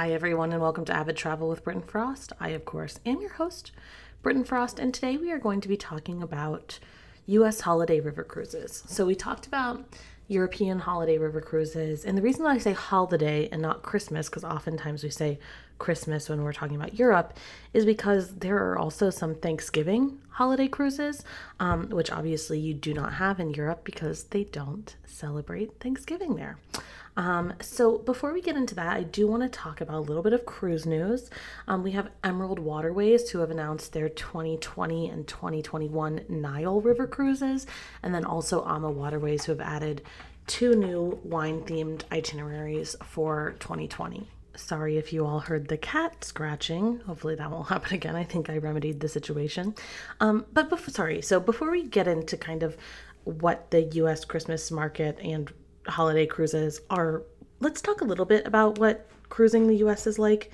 Hi, everyone, and welcome to Avid Travel with Britton Frost. I, of course, am your host, Britton Frost, and today we are going to be talking about U.S. holiday river cruises. So, we talked about European holiday river cruises, and the reason that I say holiday and not Christmas, because oftentimes we say Christmas when we're talking about Europe, is because there are also some Thanksgiving holiday cruises, um, which obviously you do not have in Europe because they don't celebrate Thanksgiving there. Um, so before we get into that, I do want to talk about a little bit of cruise news. Um, we have Emerald Waterways who have announced their 2020 and 2021 Nile River cruises, and then also AMA Waterways who have added two new wine themed itineraries for 2020. Sorry if you all heard the cat scratching. Hopefully that won't happen again. I think I remedied the situation. Um, but sorry, so before we get into kind of what the US Christmas market and holiday cruises are let's talk a little bit about what cruising the US is like.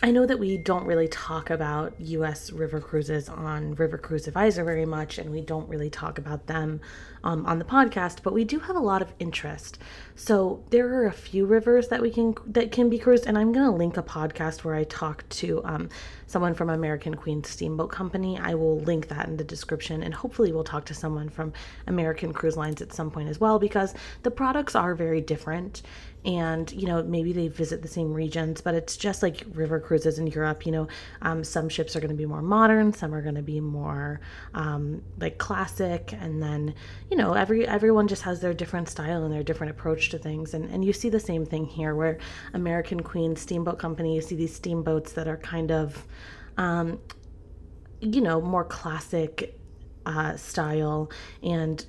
I know that we don't really talk about US river cruises on River Cruise Advisor very much, and we don't really talk about them um, on the podcast, but we do have a lot of interest. So there are a few rivers that we can that can be cruised, and I'm to link a podcast where I talk to um, someone from American Queen Steamboat Company. I will link that in the description, and hopefully we'll talk to someone from American Cruise Lines at some point as well, because the products are very different and you know maybe they visit the same regions but it's just like river cruises in europe you know um, some ships are going to be more modern some are going to be more um, like classic and then you know every everyone just has their different style and their different approach to things and, and you see the same thing here where american queen steamboat company you see these steamboats that are kind of um, you know more classic uh, style and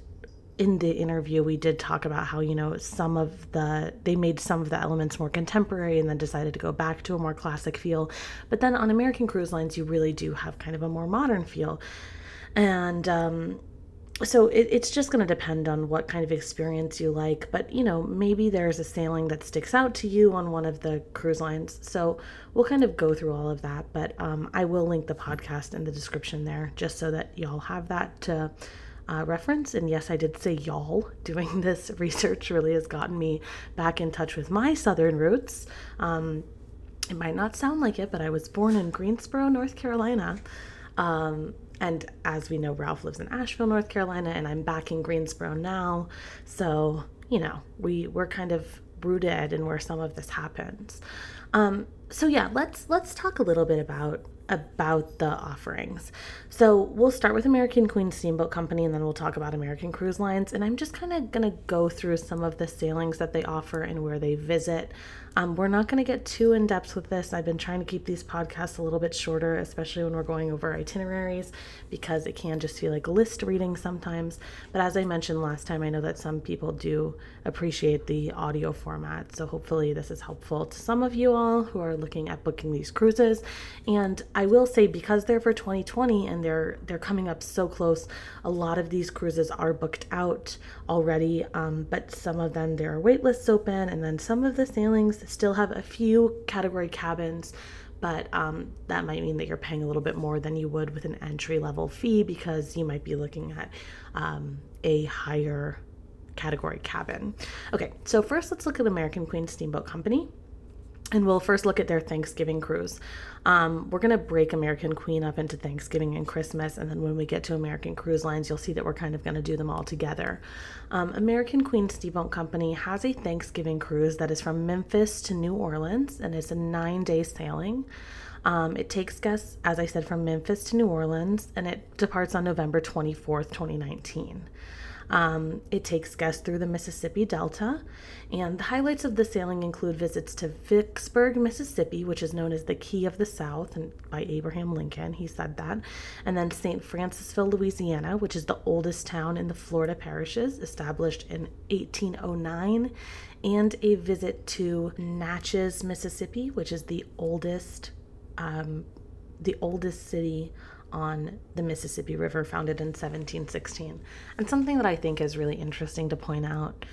in the interview we did talk about how you know some of the they made some of the elements more contemporary and then decided to go back to a more classic feel. But then on american cruise lines you really do have kind of a more modern feel. And um, so it, it's just going to depend on what kind of experience you like. But you know maybe there's a sailing that sticks out to you on one of the cruise lines. So we'll kind of go through all of that. But um, i will link the podcast in the description there just so that y'all have that to uh, reference. And yes, I did say y'all. Doing this research really has gotten me back in touch with my Southern roots. Um, it might not sound like it, but I was born in Greensboro, North Carolina. Um, and as we know, Ralph lives in Asheville, North Carolina, and I'm back in Greensboro now. So, you know, we, we're kind of rooted in where some of this happens. Um, so yeah, let's let's talk a little bit about about the offerings. So we'll start with American Queen Steamboat Company and then we'll talk about American Cruise Lines. And I'm just kind of going to go through some of the sailings that they offer and where they visit. Um, we're not going to get too in depth with this. I've been trying to keep these podcasts a little bit shorter, especially when we're going over itineraries, because it can just feel like list reading sometimes. But as I mentioned last time, I know that some people do appreciate the audio format. So hopefully, this is helpful to some of you all who are looking at booking these cruises. And I will say, because they're for 2020 and they're they're coming up so close, a lot of these cruises are booked out already. Um, but some of them there are wait lists open, and then some of the sailings still have a few category cabins, but um, that might mean that you're paying a little bit more than you would with an entry level fee because you might be looking at um, a higher category cabin. Okay, so first let's look at American Queen Steamboat Company and we'll first look at their Thanksgiving cruise. Um, we're going to break American Queen up into Thanksgiving and Christmas, and then when we get to American Cruise Lines, you'll see that we're kind of going to do them all together. Um, American Queen Steamboat Company has a Thanksgiving cruise that is from Memphis to New Orleans, and it's a nine day sailing. Um, it takes guests, as I said, from Memphis to New Orleans, and it departs on November 24th, 2019. Um, it takes guests through the Mississippi Delta, and the highlights of the sailing include visits to Vicksburg, Mississippi, which is known as the Key of the South, and by Abraham Lincoln, he said that, and then St. Francisville, Louisiana, which is the oldest town in the Florida parishes, established in 1809, and a visit to Natchez, Mississippi, which is the oldest um, the oldest city on the Mississippi River, founded in 1716. And something that I think is really interesting to point out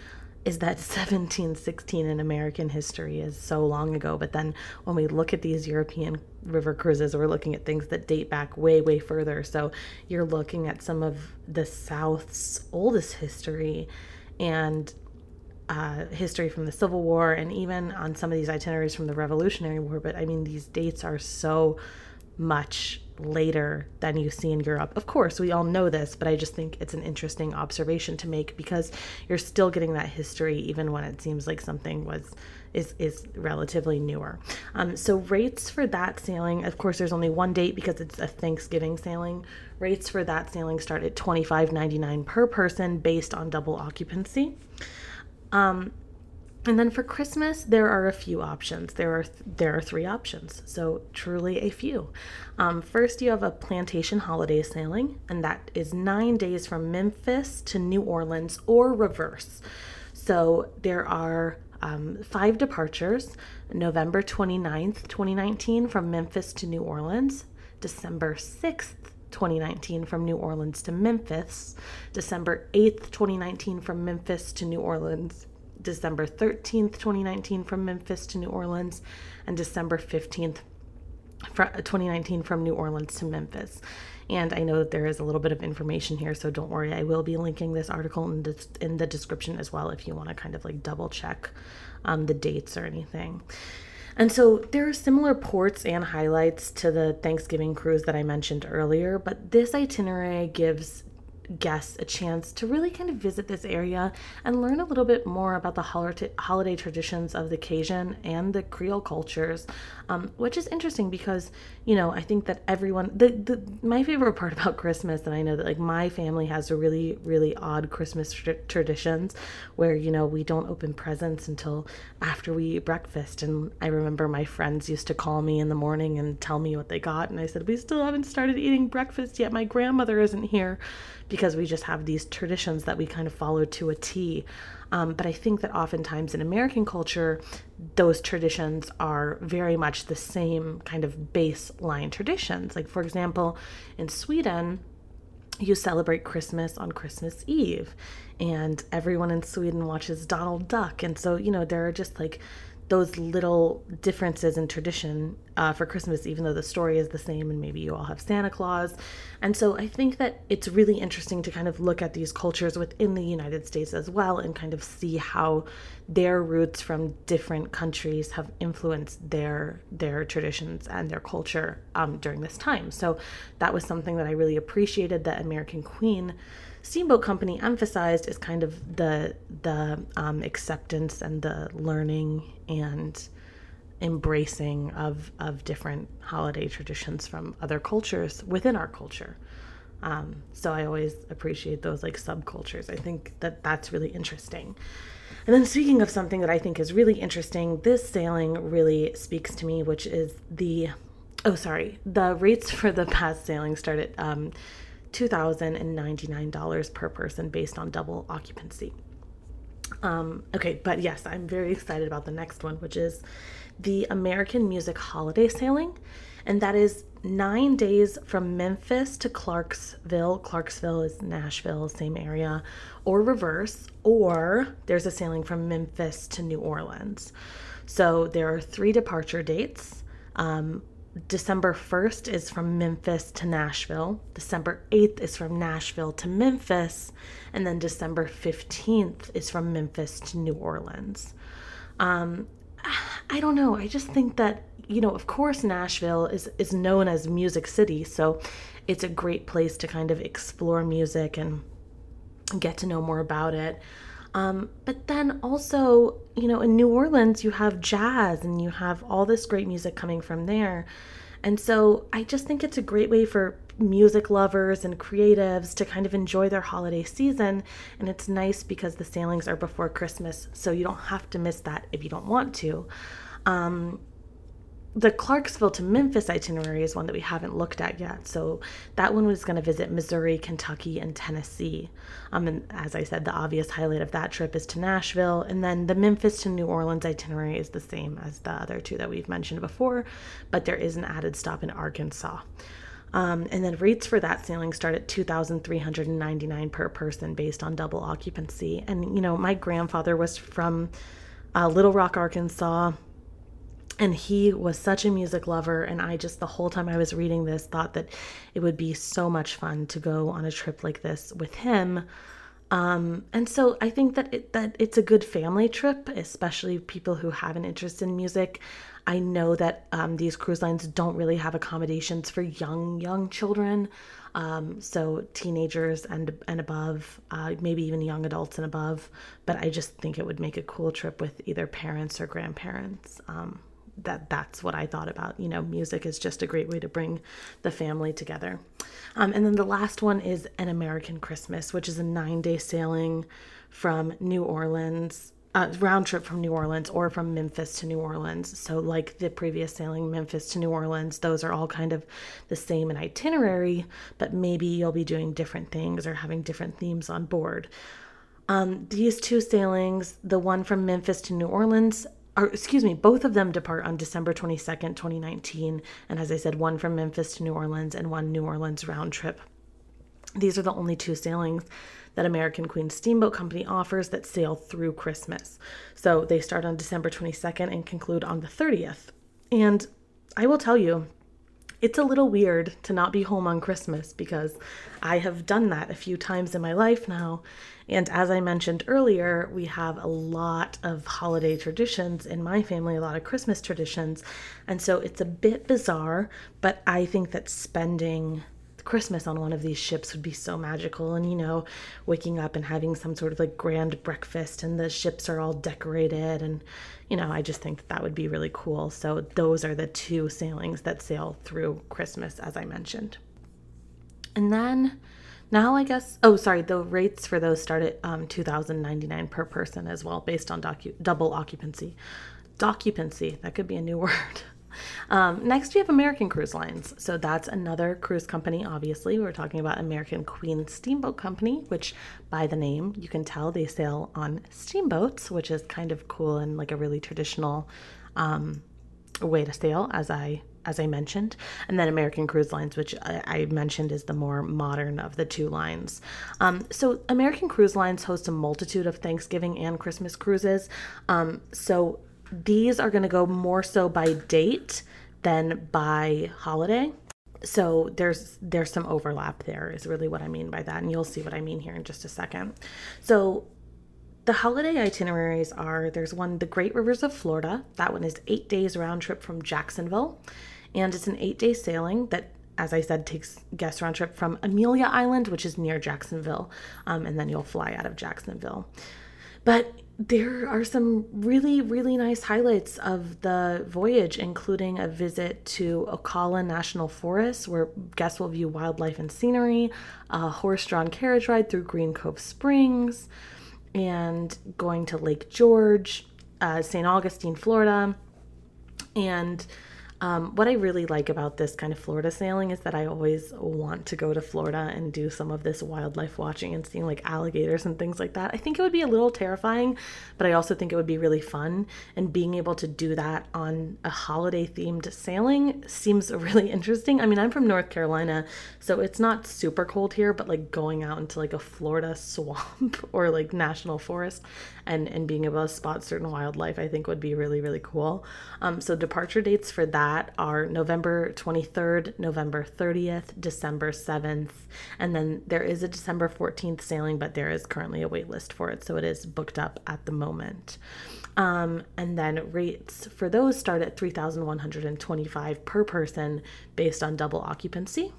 is that 1716 in American history is so long ago. But then when we look at these European river cruises, we're looking at things that date back way, way further. So you're looking at some of the South's oldest history. And uh, history from the Civil War and even on some of these itineraries from the Revolutionary War. But I mean, these dates are so much later than you see in Europe. Of course, we all know this, but I just think it's an interesting observation to make because you're still getting that history even when it seems like something was is is relatively newer. Um, so rates for that sailing, of course, there's only one date because it's a Thanksgiving sailing. Rates for that sailing start at twenty five ninety nine per person based on double occupancy. Um, and then for Christmas, there are a few options. There are th- there are three options, so truly a few. Um, first, you have a plantation holiday sailing, and that is nine days from Memphis to New Orleans or reverse. So there are um, five departures November 29th, 2019, from Memphis to New Orleans, December 6th, 2019 from New Orleans to Memphis, December 8th, 2019 from Memphis to New Orleans, December 13th, 2019 from Memphis to New Orleans, and December 15th, 2019 from New Orleans to Memphis. And I know that there is a little bit of information here, so don't worry. I will be linking this article in the, in the description as well if you want to kind of like double check um, the dates or anything. And so there are similar ports and highlights to the Thanksgiving cruise that I mentioned earlier, but this itinerary gives guests a chance to really kind of visit this area and learn a little bit more about the holiday traditions of the Cajun and the Creole cultures, um, which is interesting because you know I think that everyone the, the my favorite part about Christmas, and I know that like my family has a really really odd Christmas tr- traditions where you know we don't open presents until after we eat breakfast, and I remember my friends used to call me in the morning and tell me what they got, and I said we still haven't started eating breakfast yet. My grandmother isn't here because we just have these traditions that we kind of follow to a T. Um, but I think that oftentimes in American culture, those traditions are very much the same kind of baseline traditions. Like, for example, in Sweden, you celebrate Christmas on Christmas Eve, and everyone in Sweden watches Donald Duck. And so, you know, there are just like those little differences in tradition uh, for Christmas, even though the story is the same, and maybe you all have Santa Claus. And so I think that it's really interesting to kind of look at these cultures within the United States as well and kind of see how their roots from different countries have influenced their their traditions and their culture um, during this time. So that was something that I really appreciated that American Queen Steamboat Company emphasized is kind of the the um, acceptance and the learning and embracing of of different holiday traditions from other cultures within our culture. Um, so I always appreciate those like subcultures. I think that that's really interesting. And then speaking of something that I think is really interesting, this sailing really speaks to me, which is the oh sorry, the rates for the past sailing started um, $2,099 per person based on double occupancy. Um, okay, but yes, I'm very excited about the next one, which is the American Music Holiday Sailing. And that is nine days from Memphis to Clarksville. Clarksville is Nashville, same area, or reverse, or there's a sailing from Memphis to New Orleans. So there are three departure dates. Um, December 1st is from Memphis to Nashville. December 8th is from Nashville to Memphis. And then December 15th is from Memphis to New Orleans. Um, I don't know. I just think that, you know, of course, Nashville is, is known as Music City. So it's a great place to kind of explore music and get to know more about it. Um, but then also, you know, in New Orleans, you have jazz and you have all this great music coming from there. And so I just think it's a great way for music lovers and creatives to kind of enjoy their holiday season. And it's nice because the sailings are before Christmas, so you don't have to miss that if you don't want to. Um, the Clarksville to Memphis itinerary is one that we haven't looked at yet. So that one was going to visit Missouri, Kentucky, and Tennessee. Um, and as I said, the obvious highlight of that trip is to Nashville. And then the Memphis to New Orleans itinerary is the same as the other two that we've mentioned before, but there is an added stop in Arkansas. Um, and then rates for that sailing start at 2399 per person based on double occupancy. And, you know, my grandfather was from uh, Little Rock, Arkansas and he was such a music lover and i just the whole time i was reading this thought that it would be so much fun to go on a trip like this with him Um, and so I think that it, that it's a good family trip, especially people who have an interest in music. I know that um, these cruise lines don't really have accommodations for young young children, um, so teenagers and and above, uh, maybe even young adults and above. But I just think it would make a cool trip with either parents or grandparents. Um, that that's what I thought about. You know, music is just a great way to bring the family together. Um, and then the last one is An American Christmas, which is a nine day sailing from New Orleans uh, round trip from New Orleans or from Memphis to New Orleans. So, like the previous sailing, Memphis to New Orleans, those are all kind of the same in itinerary, but maybe you'll be doing different things or having different themes on board. Um, these two sailings, the one from Memphis to New Orleans, or excuse me, both of them depart on December 22nd, 2019. And as I said, one from Memphis to New Orleans and one New Orleans round trip. These are the only two sailings that American Queen Steamboat Company offers that sail through Christmas. So they start on December 22nd and conclude on the 30th. And I will tell you, it's a little weird to not be home on Christmas because I have done that a few times in my life now. And as I mentioned earlier, we have a lot of holiday traditions in my family, a lot of Christmas traditions. And so it's a bit bizarre, but I think that spending Christmas on one of these ships would be so magical. And, you know, waking up and having some sort of like grand breakfast and the ships are all decorated. And, you know, I just think that that would be really cool. So, those are the two sailings that sail through Christmas, as I mentioned. And then now I guess, oh, sorry, the rates for those start at um, 2099 per person as well, based on docu- double occupancy. Doccupancy, that could be a new word. Um, next, we have American Cruise Lines. So that's another cruise company, obviously. We're talking about American Queen Steamboat Company, which by the name, you can tell they sail on steamboats, which is kind of cool and like a really traditional um, way to sail, as I as I mentioned, and then American Cruise Lines, which I, mentioned is the more modern of the two lines. Um, so, American Cruise Lines hosts a multitude of Thanksgiving and Christmas cruises. Um, so, these are going to go more so by date than by holiday. So there's there's some overlap there is really what I mean by that and you'll see what I mean here in just a second. So the holiday itineraries are there's one the Great Rivers of Florida. That one is 8 days round trip from Jacksonville and it's an 8-day sailing that as I said, takes guest round trip from Amelia Island, which is near Jacksonville, um, and then you'll fly out of Jacksonville. But there are some really, really nice highlights of the voyage, including a visit to Ocala National Forest, where guests will view wildlife and scenery, a horse drawn carriage ride through Green Cove Springs, and going to Lake George, uh, St. Augustine, Florida, and um, what I really like about this kind of Florida sailing is that I always want to go to Florida and do some of this wildlife watching and seeing like alligators and things like that. I think it would be a little terrifying, but I also think it would be really fun. And being able to do that on a holiday themed sailing seems really interesting. I mean, I'm from North Carolina, so it's not super cold here, but like going out into like a Florida swamp or like national forest and, and being able to spot certain wildlife, I think would be really, really cool. Um, so departure dates for that that are November 23rd, November 30th, December 7th, and then there is a December 14th sailing, but there is currently a wait list for it, so it is booked up at the moment. Um, and then rates for those start at 3,125 per person based on double occupancy.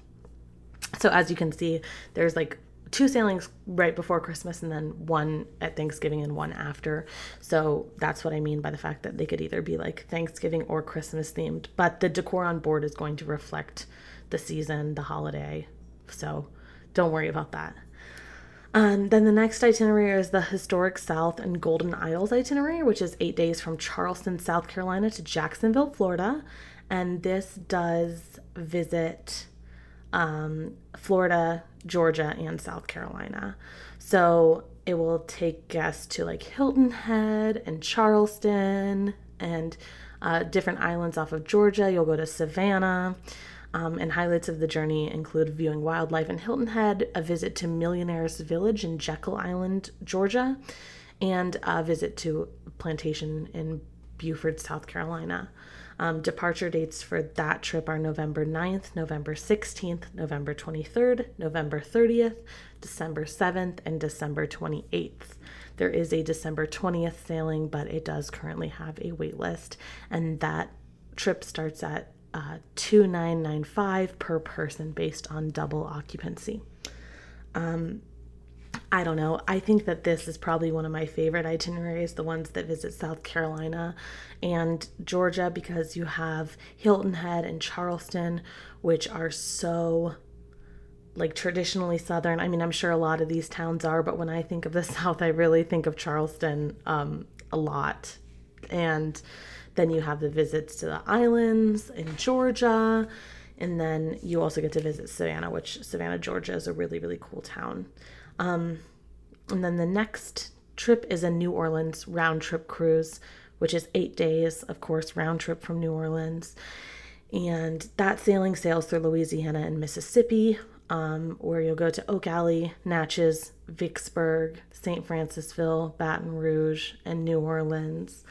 So as you can see, there's like two sailings right before Christmas and then one at Thanksgiving and one after. So that's what I mean by the fact that they could either be like Thanksgiving or Christmas themed, but the decor on board is going to reflect the season, the holiday. So don't worry about that. And then the next itinerary is the Historic South and Golden Isles itinerary, which is eight days from Charleston, South Carolina to Jacksonville, Florida. And this does visit um, Florida, Georgia, and South Carolina. So it will take guests to like Hilton Head and Charleston and uh, different islands off of Georgia. You'll go to Savannah. Um, and highlights of the journey include viewing wildlife in Hilton Head, a visit to Millionaires Village in Jekyll Island, Georgia, and a visit to plantation in Beaufort, South Carolina. Um, departure dates for that trip are November 9th, November 16th, November 23rd, November 30th, December 7th, and December 28th. There is a December 20th sailing, but it does currently have a wait list, and that trip starts at uh, 2995 per person based on double occupancy. Um, I don't know. I think that this is probably one of my favorite itineraries, the ones that visit South Carolina and Georgia, because you have Hilton Head and Charleston, which are so like traditionally southern. I mean, I'm sure a lot of these towns are, but when I think of the South, I really think of Charleston um, a lot. And then you have the visits to the islands in Georgia. And then you also get to visit Savannah, which Savannah, Georgia is a really, really cool town. Um, and then the next trip is a New Orleans round trip cruise, which is eight days, of course, round trip from New Orleans. And that sailing sails through Louisiana and Mississippi, um, where you'll go to Oak Alley, Natchez, Vicksburg, St. Francisville, Baton Rouge, and New Orleans.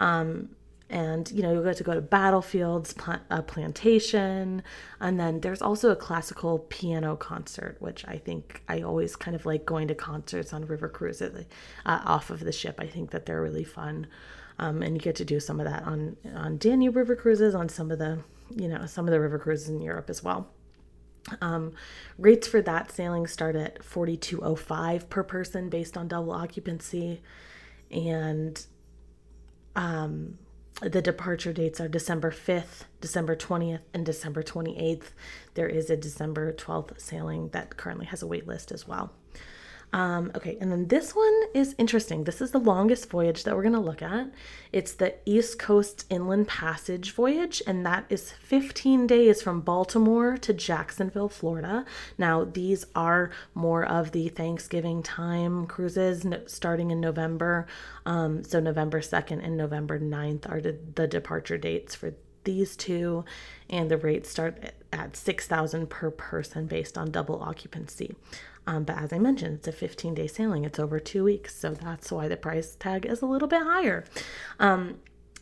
Um, and you know you'll get to go to battlefields a plantation and then there's also a classical piano concert which i think i always kind of like going to concerts on river cruises uh, off of the ship. I think that they're really fun um, and you get to do some of that on on danube river cruises on some of the you know some of the river cruises in europe as well. Um, rates for that sailing start at 4205 per person based on double occupancy. And um, the departure dates are December 5th, December 20th, and December 28th. There is a December 12th sailing that currently has a wait list as well. Um, okay, and then this one is interesting. This is the longest voyage that we're going to look at. It's the East Coast Inland Passage voyage, and that is 15 days from Baltimore to Jacksonville, Florida. Now, these are more of the Thanksgiving time cruises starting in November. Um, so, November 2nd and November 9th are the, the departure dates for these two and the rates start at 6000 per person based on double occupancy um, but as I mentioned, it's a 15 day sailing, it's over two weeks. So that's why the price tag is a little bit higher. Um,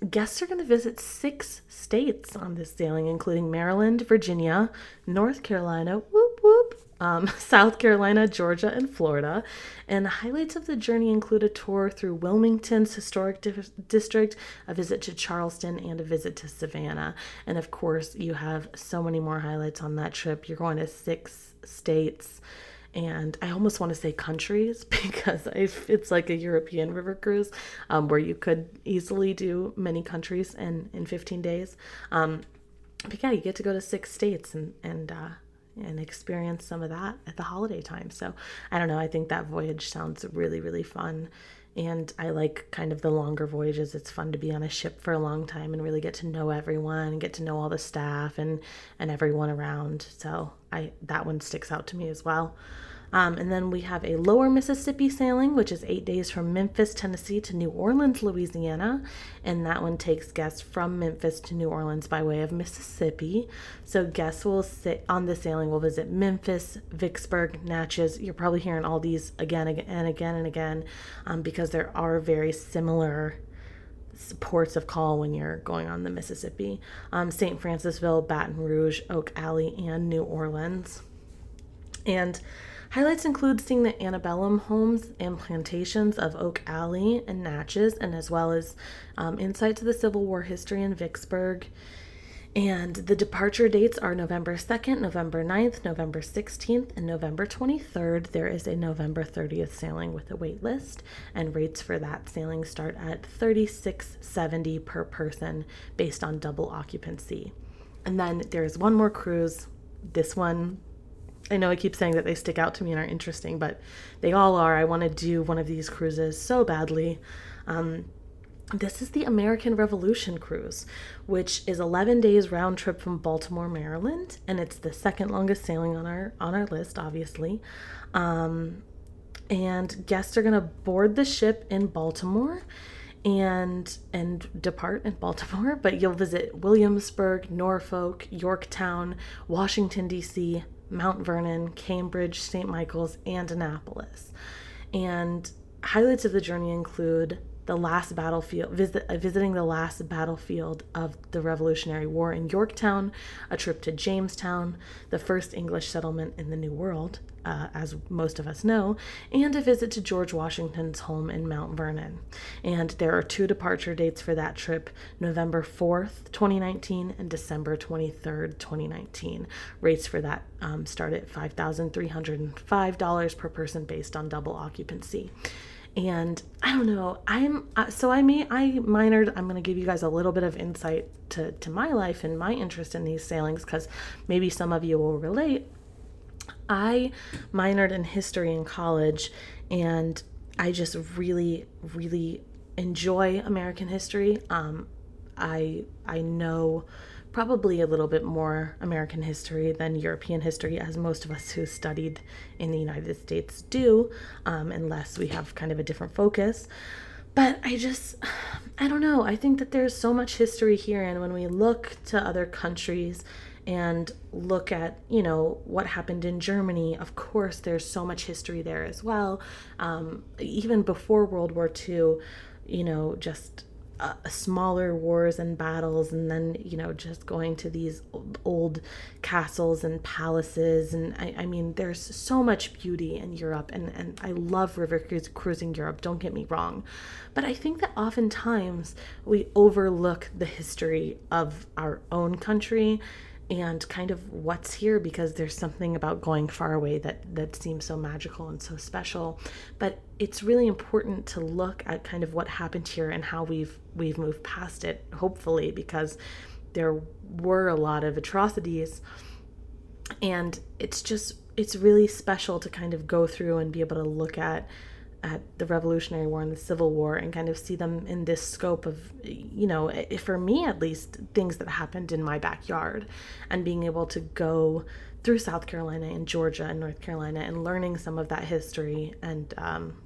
guests are going to visit six states on this sailing, including Maryland, Virginia, North Carolina, whoop whoop, um, South Carolina, Georgia, and Florida. And highlights of the journey include a tour through Wilmington's historic di- district, a visit to Charleston, and a visit to Savannah. And of course, you have so many more highlights on that trip. You're going to six states and I almost want to say countries because it's like a European river cruise um, where you could easily do many countries in, in 15 days. Um, but yeah, you get to go to six states and, and, uh, and experience some of that at the holiday time. So I don't know. I think that voyage sounds really, really fun. And I like kind of the longer voyages. It's fun to be on a ship for a long time and really get to know everyone get to know all the staff and, and everyone around. So I that one sticks out to me as well. Um, and then we have a lower Mississippi sailing, which is eight days from Memphis, Tennessee to New Orleans, Louisiana. And that one takes guests from Memphis to New Orleans by way of Mississippi. So guests will sit on the sailing will visit Memphis, Vicksburg, Natchez. You're probably hearing all these again and again and again um, because there are very similar ports of call when you're going on the Mississippi. Um, St. Francisville, Baton Rouge, Oak Alley, and New Orleans. And Highlights include seeing the antebellum homes and plantations of Oak Alley and Natchez, and as well as um, insight to the Civil War history in Vicksburg. And the departure dates are November 2nd, November 9th, November 16th, and November 23rd. There is a November 30th sailing with a wait list, and rates for that sailing start at $36.70 per person based on double occupancy. And then there's one more cruise. This one I know I keep saying that they stick out to me and are interesting, but they all are. I want to do one of these cruises so badly. Um, this is the American Revolution cruise, which is 11 days round trip from Baltimore, Maryland, and it's the second longest sailing on our on our list, obviously. Um, and guests are going to board the ship in Baltimore and and depart in Baltimore, but you'll visit Williamsburg, Norfolk, Yorktown, Washington D.C., Mount Vernon, Cambridge, St. Michael's, and Annapolis. And highlights of the journey include the last battlefield, visit, uh, visiting the last battlefield of the Revolutionary War in Yorktown, a trip to Jamestown, the first English settlement in the New World, uh, as most of us know, and a visit to George Washington's home in Mount Vernon. And there are two departure dates for that trip November 4th, 2019, and December 23rd, 2019. Rates for that um, start at $5,305 per person based on double occupancy and i don't know i'm uh, so i may i minored i'm going to give you guys a little bit of insight to to my life and my interest in these sailings because maybe some of you will relate. I minored in history in college and i just really really enjoy american history. Um i i know probably a little bit more American history than European history, as most of us who studied in the United States do, um, unless we have kind of a different focus. But I just, I don't know. I think that there's so much history here, and when we look to other countries and look at you know what happened in germany of course there's so much history there as well um, even before world war ii you know just uh, smaller wars and battles and then you know just going to these old, castles and palaces. And I, I, mean there's so much beauty in europe and, and i love river cruising europe don't get me wrong. But i think that oftentimes we overlook the history of our own country and kind of what's here because there's something about going far away that that seems so magical and so special. But it's really important to look at kind of what happened here and how we've we've moved past it hopefully because there were a lot of atrocities. And it's just it's really special to kind of go through and be able to look at at the Revolutionary War and the Civil War and kind of see them in this scope of, you know, for me at least, things that happened in my backyard and being able to go through South Carolina and Georgia and North Carolina and learning some of that history. And um,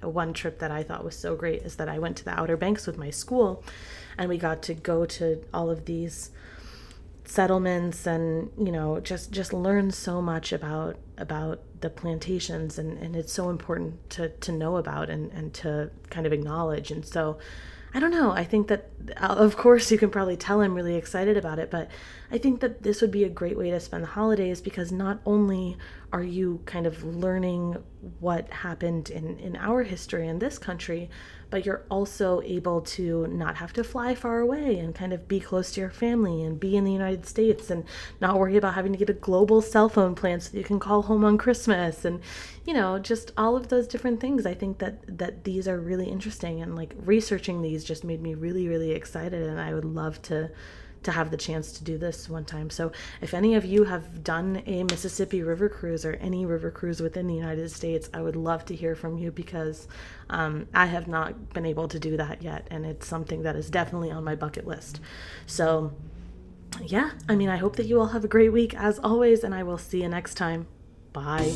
one trip that I thought was so great is that I went to the Outer Banks with my school and we got to go to all of these settlements and you know just just learn so much about about the plantations and and it's so important to to know about and and to kind of acknowledge and so I don't know. I think that, uh, of course, you can probably tell I'm really excited about it, but I think that this would be a great way to spend the holidays because not only are you kind of learning what happened in, in our history in this country, but you're also able to not have to fly far away and kind of be close to your family and be in the United States and not worry about having to get a global cell phone plan so that you can call home on Christmas and you know just all of those different things. I think that that these are really interesting and like researching these just made me really really excited and I would love to to have the chance to do this one time. So, if any of you have done a Mississippi River cruise or any river cruise within the United States, I would love to hear from you because um, I have not been able to do that yet, and it's something that is definitely on my bucket list. So, yeah, I mean, I hope that you all have a great week as always, and I will see you next time. Bye.